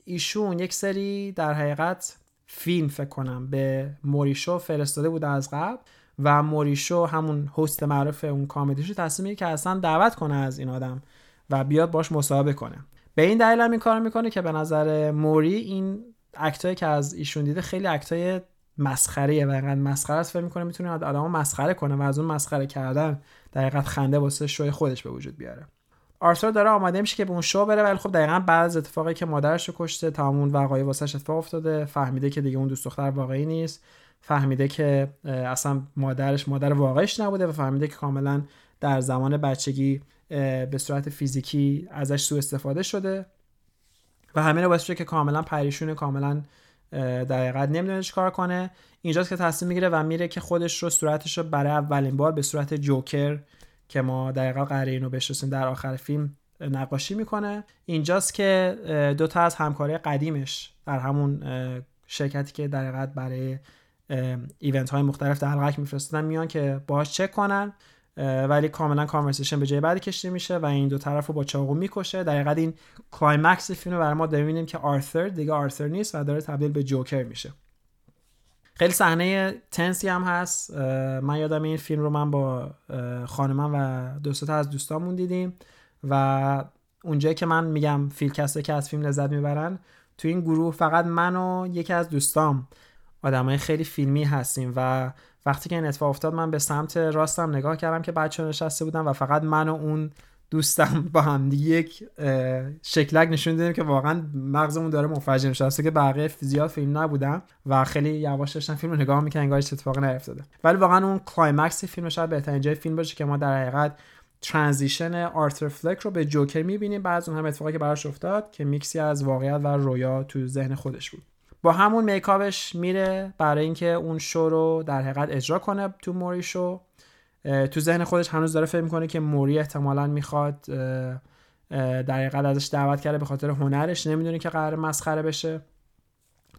ایشون یک سری در حقیقت فیلم فکر کنم به موریشو فرستاده بوده از قبل و موریشو همون هست معروف اون کامدیشو تصمیم که اصلا دعوت کنه از این آدم و بیاد باش مصاحبه کنه. به این دلیل هم این کار می‌کنه که به نظر موری این اکتایی که از ایشون دیده خیلی اکتای مسخره و انقدر مسخره است فکر می‌کنه می‌تونه آدمو مسخره کنه و از اون مسخره کردن در خنده واسه شوی خودش به وجود بیاره. آرثر داره آماده میشه که به اون شو بره ولی خب دقیقا بعد از اتفاقی که مادرش رو کشته تمام وقایع واسش اتفاق افتاده فهمیده که دیگه اون دوست دختر واقعی نیست فهمیده که اصلا مادرش مادر واقعیش نبوده و فهمیده که کاملا در زمان بچگی به صورت فیزیکی ازش سوء استفاده شده و همین باعث شده که کاملا پریشونه کاملا در حقیقت نمی‌دونه کار کنه. اینجاست که تصمیم می‌گیره و میره که خودش رو صورتش رو برای اولین بار به صورت جوکر که ما در حقیقت قراره اینو بشناسیم در آخر فیلم نقاشی می‌کنه. اینجاست که دوتا از همکاری قدیمش در همون شرکتی که در برای ایونت های مختلف در حلقک میفرستادن میان که باهاش چک کنن. ولی کاملا کانورسیشن به جای بعدی کشیده میشه و این دو طرف رو با چاقو می‌کشه. در حقیقت این کلایمکس فیلم رو برای ما داریم که آرثر دیگه آرثر نیست و داره تبدیل به جوکر میشه. خیلی صحنه تنسی هم هست. من یادم این فیلم رو من با خانمم و دوستا از دوستامون دیدیم و اونجایی که من میگم فیلکسته که از فیلم لذت می‌برن تو این گروه فقط من و یکی از دوستام آدمای خیلی فیلمی هستیم و وقتی که این اتفاق افتاد من به سمت راستم نگاه کردم که بچه نشسته بودن و فقط من و اون دوستم با هم یک شکلک نشون دادیم که واقعا مغزمون داره منفجر میشه. که بقیه زیاد فیلم نبودن و خیلی یواش داشتن فیلم نگاه می‌کنن انگار هیچ اتفاقی نیفتاده. ولی واقعا اون climax فیلم شاید بهترین جای فیلم باشه که ما در حقیقت transition آرتر فلک رو به جوکر می‌بینیم. بعد اون هم اتفاقی که براش افتاد که میکسی از واقعیت و رویا تو ذهن خودش بود. با همون میکاپش میره برای اینکه اون شو رو در حقیقت اجرا کنه تو موری شو. تو ذهن خودش هنوز داره فکر می‌کنه که موری احتمالا می‌خواد در حقیقت ازش دعوت کرده به خاطر هنرش نمی‌دونه که قرار مسخره بشه.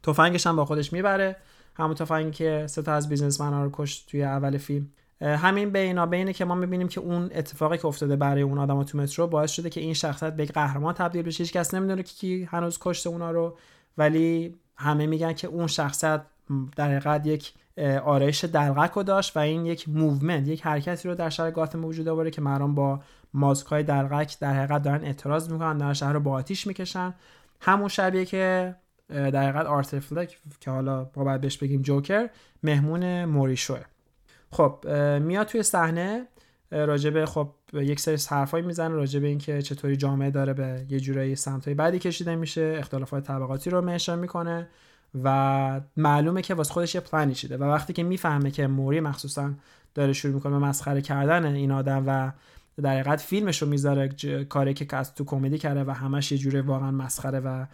تفنگش هم با خودش می‌بره. همون تفنگی که سه تا از بیزنسمن ها رو کشت توی اول فیلم. همین بینا بینه که ما می‌بینیم که اون اتفاقی که افتاده برای اون آدم تو مترو باعث شده که این شخصیت به قهرمان تبدیل بشه. هیچ کس نمی‌دونه که کی هنوز کشته اونا رو. ولی همه میگن که اون شخصیت در حقیقت یک آرایش دلقک رو داشت و این یک movement یک حرکتی رو در شهر گاتم وجود آورده که مردم با ماسک های دلقک در حقیقت دارن اعتراض می‌کنن در شهر رو با آتیش می‌کشن. همون شبیه که در حقیقت آرتور فلک که حالا با باید بهش بگیم جوکر مهمون موری شوه. خب میاد توی صحنه راجبه خب یک سری حرفایی می‌زنه راجبه اینکه چطوری جامعه داره به یه جورایی سمتای بعدی کشیده میشه اختلافات طبقاتی رو mention می‌کنه و معلومه که واسه خودش یه پلانی چیده. و وقتی که می‌فهمه که موری مخصوصا داره شروع می‌کنه به مسخره کردن این آدم و در حقیقت فیلمش رو می‌ذاره کاری که از تو کمدی کرده و همش یه جوره واقعا مسخره و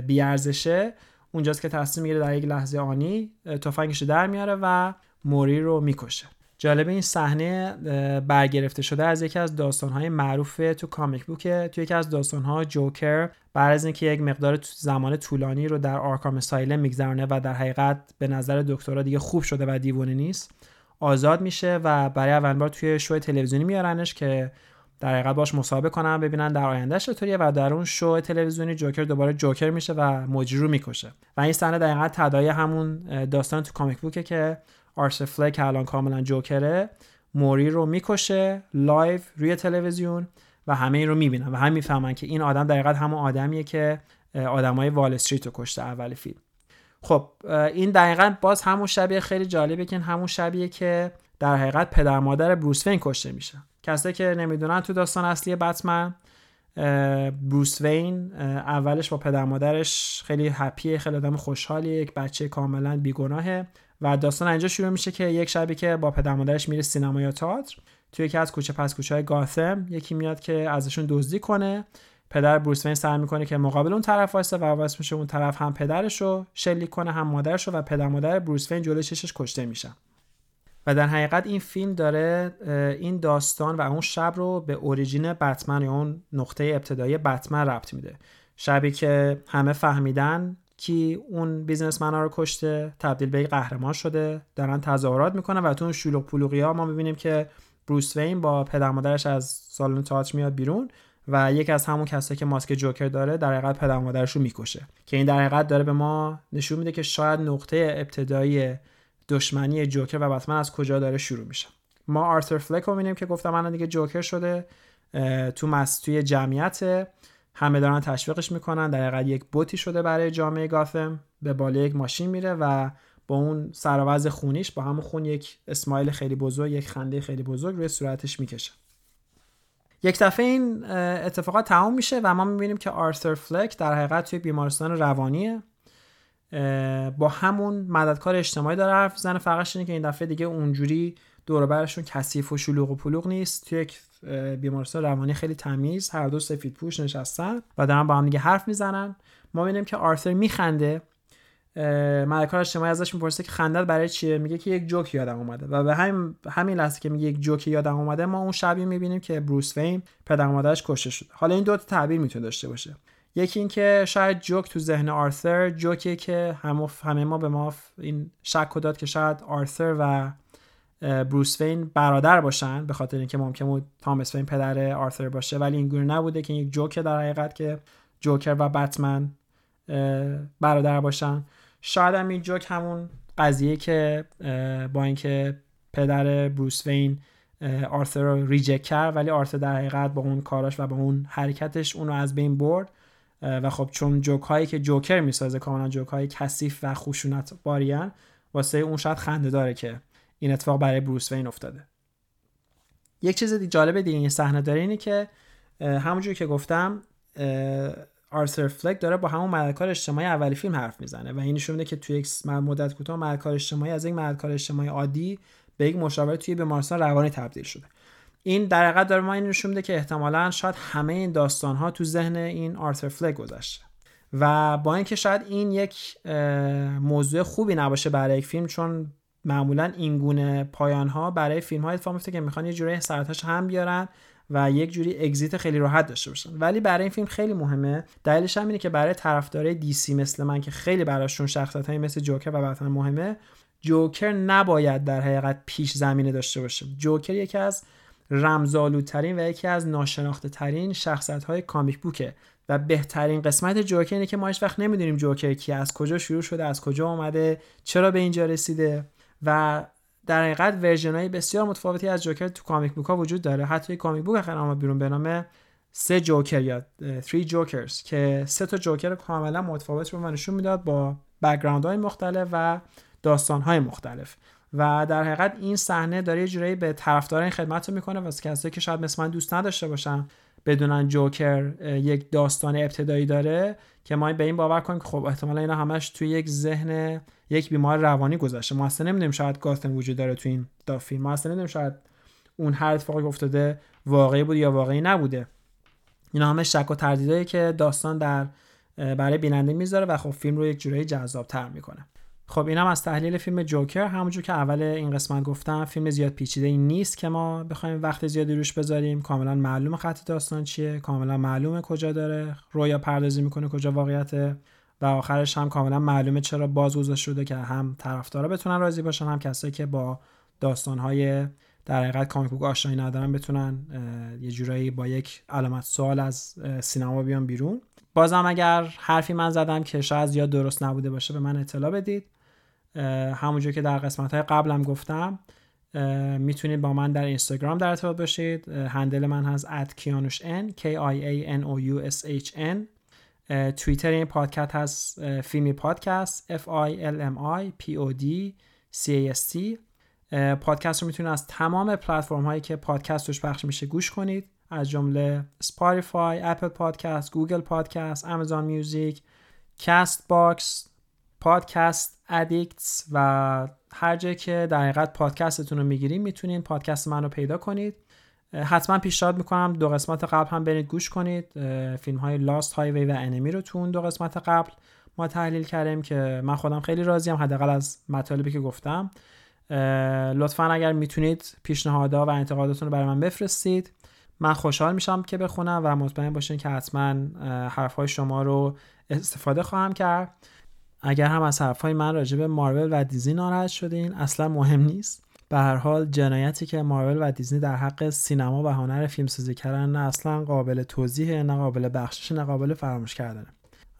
بیارزشه اونجاست که تصمیم می‌گیره در یک لحظه آنی تفنگش در میاره و موری رو می‌کشه. جالب این صحنه برگرفته شده از یکی از داستانهای معروف تو کامیک بوکه تو یکی از داستانها جوکر بعد از اینکه یک مقدار زمان طولانی رو در آرکام سایلم میگذرونه و در حقیقت به نظر دکترها دیگه خوب شده و دیوانه نیست آزاد میشه و برای اولین بار توی شو تلویزیونی میارنش که در حقیقت باش مصاحبه کنن ببینن در آینده چطوریه و در اون شو تلویزیونی جوکر دوباره جوکر میشه و مجری رو می‌کشه. و این صحنه در حقیقت تداعی همون داستان تو comic book ه که آرتور فلک الان کاملا جوکره. موری رو می‌کشه live روی تلویزیون و همه این رو می‌بینن و هم می‌فهمن که این آدم در همون آدمیه که آدمای وال استریت رو کشته اول فیلم. خب این دقیقا باز همون شبیه خیلی جالبه که همون شبیه که در حقیقت پدر مادر بروس وین کشته میشه کسی که نمی‌دونن تو داستان اصلی بتمن بروس وین اولش با پدر مادرش خیلی هپیه خیلی آدم خوشحالیه یک بچه کاملا بیگناهه. و داستان اینجا شروع میشه که یک شبی که با پدر مادرش میره سینما یا تئاتر. توی یکی از کوچه پس کوچه های گاثم یکی میاد که ازشون دزدی کنه. پدر بروس وین سعی می‌کنه که مقابل اون طرف واسه و واسه میشه اون طرف هم پدرش رو شلیک کنه هم مادرش رو و پدر مادر بروس وین جلوی چشش کشته میشن. و در حقیقت این فیلم داره این داستان و اون شب رو به اوریجین بتمن یا اون نقطه ابتدایی بتمن ربط میده. شبی که همه فهمیدن کی اون بیزنسمن ها رو کشته تبدیل به قهرمان شده دارن تظاهرات می‌کنن و تو اون شلوغ پلوغی ها ما می‌بینیم که بروس وین با پدر مادرش از سالن تئاتر میاد بیرون و یکی از همون کسایی که ماسک جوکر داره در حقیقت پدر مادرش رو می‌کشه. که این در حقیقت داره به ما نشون میده که شاید نقطه ابتدایی دشمنی جوکر و بتمن از کجا داره شروع میشه. ما آرتر فلک رو می‌بینیم که گفتم الان دیگه جوکر شده تو مستوی جمعیت همه دارن تشویقش می‌کنن در حقیقت یک بوتی شده برای جامعه گاثم به بالا یک ماشین میره و با اون سراوز خونیش با همون خون یک اسمایل خیلی بزرگ یک خنده خیلی بزرگ روی صورتش می‌کشه. یک دفعه این اتفاقات تمام میشه و ما می‌بینیم که آرثر فلک در حقیقت توی بیمارستان روانیه. با همون مددکار اجتماعی داره حرف زنه فقط اینه که این دفعه دیگه اونجوری دور برشون کثیف و شلوغ و پلوغ نیست. توی یک بیمارستان روانی خیلی تمیز. هر دو سفید پوش نشستن و دارن با هم دیگه حرف می‌زنن. ما می‌بینیم که آرثر میخنده. ملکار اجتماعی ازش می‌پرسه که خندت برای چیه؟ میگه که یک جوک یادم اومده. و به همین همین لحظه که میگه یک جوک یادم اومده ما اون شبیه می‌بینیم که بروس وین پدر مادرش کشته شده. حالا این دو تا تعبیر می‌تونه داشته باشه. یکی اینکه شاید جوک تو ذهن آرثر جوکی که همه ما به ما این شک داد که شاید آرثر و بروس وین برادر باشن به خاطر اینکه ممکن بود تامس وین پدر آرثر باشه. ولی اینگونه نبوده که یک جوک در حقیقت که جوکر و بتمن برادر باشن. شاید هم این جوک همون قضیه که با اینکه پدر بروس وین آرثر رو ریجک کرد ولی آرثر در حقیقت با اون کاراش و با اون حرکتش اون رو از بین برد. و خب چون جوک هایی که جوکر می‌سازه کاملا جوک های کثیف و خشونت باریان واسه اون شاید خنده داره که این اتفاق برای بروس وین افتاده. یک چیز دی جالب دیگه این صحنه داره اینه که همونجور که گفتم آرثر فلک داره با همون مددکار اجتماعی اولی فیلم حرف می‌زنه و این نشون میده که توی یک مدت کوتاه مددکار اجتماعی از یک مددکار اجتماعی عادی به یک مشاور توی بیمارستان روانی تبدیل شده. این در حقیقت داره ما این نشون میده که احتمالا شاید همه این داستان ها تو ذهن این آرثر فلک گذشته. و با اینکه شاید این یک موضوع خوبی نباشه برای یک فیلم چون معمولا این گونه پایان ها برای فیلم های اتفاق میفته که می‌خوان یه جوری سرتاش هم بیارن و یک جوری اگزیت خیلی راحت داشته باشن. ولی برای این فیلم خیلی مهمه. دلیلش هم اینه که برای طرفدارای دی سی مثل من که خیلی براشون شخصیت های مثل جوکر و بطن مهمه جوکر نباید در حقیقت پیش زمینه داشته باشه. جوکر یکی از رمزآلودترین و یکی از ناشناخته ترین شخصیت های کامیک بوکه و بهترین قسمت جوکر اینه که ما هیچ وقت نمی‌دونیم جوکر کی از کجا شروع شده از کجا آمده چرا به اینجا رسیده. و در حقیقت version بسیار متفاوتی از جوکر تو comic book ها وجود داره. حتی comic book اخیرا بیرون به نام سه جوکر یا Three Jokers که سه تا جوکر کاملا متفاوت رو نشون می‌داد با background های مختلف و داستان های مختلف. و در حقیقت این صحنه داره یه جورایی به طرفداران خدمت می‌کنه واسه کسایی که شاید مثل من دوست نداشته باشن بدونن جوکر یک داستان ابتدایی داره که ما به این باور کنیم که خب احتمالا اینا همش توی یک ذهن یک بیمار روانی گذشته. ما اصلا نمی‌دونیم شاید گاستن وجود داره تو این دا فیلم ما اصلا نمی‌دونیم شاید اون هر اتفاقی افتاده واقعی بود یا واقعی نبوده. اینا همه شک و تردیدایی که داستان در برای بیننده می‌ذاره و خب فیلم رو یک جورایی تر می‌کنه. خب اینم از تحلیل فیلم جوکر. همونجور که اول این قسمت گفتم فیلم زیاد پیچیده این نیست که ما بخوایم وقت زیادی روش بذاریم. کاملا معلوم خط داستان چیه کاملا معلومه کجا داره رویا پردازی می‌کنه کجا واقعیته و آخرش هم کاملا معلومه چرا باز شده که هم طرفدارا بتونن راضی باشن هم کسایی که با داستانهای در حقیقت کامیک آشنایی ندارن بتونن یه جورایی با یک علامت سوال از سینما بیان بیرون. بازم اگر حرفی من زدم که شاید زیاد درست نبوده باشه به من اطلاع بدید. همونجور که در قسمت های قبلم گفتم می‌تونید با من در اینستاگرام در ارتباط باشید. هندل من هست at kianushn k i a n o u s h n. توییتر این پادکست هست فیلمی پادکست f i l m i p o d c a s t. پادکست رو می‌تونید از تمام پلتفرم هایی که پادکست روش پخش میشه گوش کنید. از جمله Spotify، Apple Podcast، Google Podcast، Amazon Music، Castbox، Podcast Addict و هر جایی که در حقیقت پادکستتون رو می‌گیریم می‌تونید پادکست من رو پیدا کنید. حتما پیشنهاد می‌کنم دو قسمت قبل هم برید گوش کنید. فیلم های لاست هایوی و انمی رو تو اون دو قسمت قبل ما تحلیل کردیم که من خودم خیلی راضیم حداقل از مطالبی که گفتم. لطفا اگر می‌تونید پیشنهادها و انتقاداتون رو برای من بفرستید. من خوشحال میشم که بخونم و مطمئن باشین که حتما حرفهای شما رو استفاده خواهم کرد. اگر هم از حرفهای من راجع به مارول و دیزنی ناراحت شدین اصلا مهم نیست. به هر حال جنایتی که مارول و دیزنی در حق سینما و هنر فیلمسازی کردن نه اصلا قابل توضیح نه قابل بخشش نه قابل فراموش کردنه.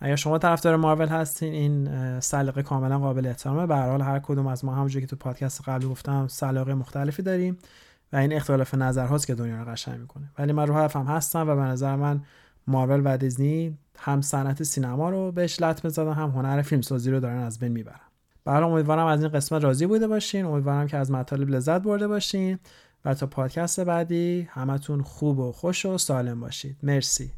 اگر شما طرفدار مارول هستین این سلیقه کاملا قابل احترامه. به هر حال هر کدوم از ما همونجوری که تو پادکست قبل گفتم سلیقه مختلفی داریم و این اختلاف نظر هاست که دنیا رو قشنگ می‌کنه. ولی من رو حرفم هستم و به نظر من مارول و دیزنی هم صنعت سینما رو بهش لطمه زدن هم هنر فیلمسازی رو دارن از بین می‌برن. برای امیدوارم از این قسمت راضی بوده باشین. امیدوارم که از مطالب لذت برده باشین. و تا پادکست بعدی همتون خوب و خوش و سالم باشید. مرسی.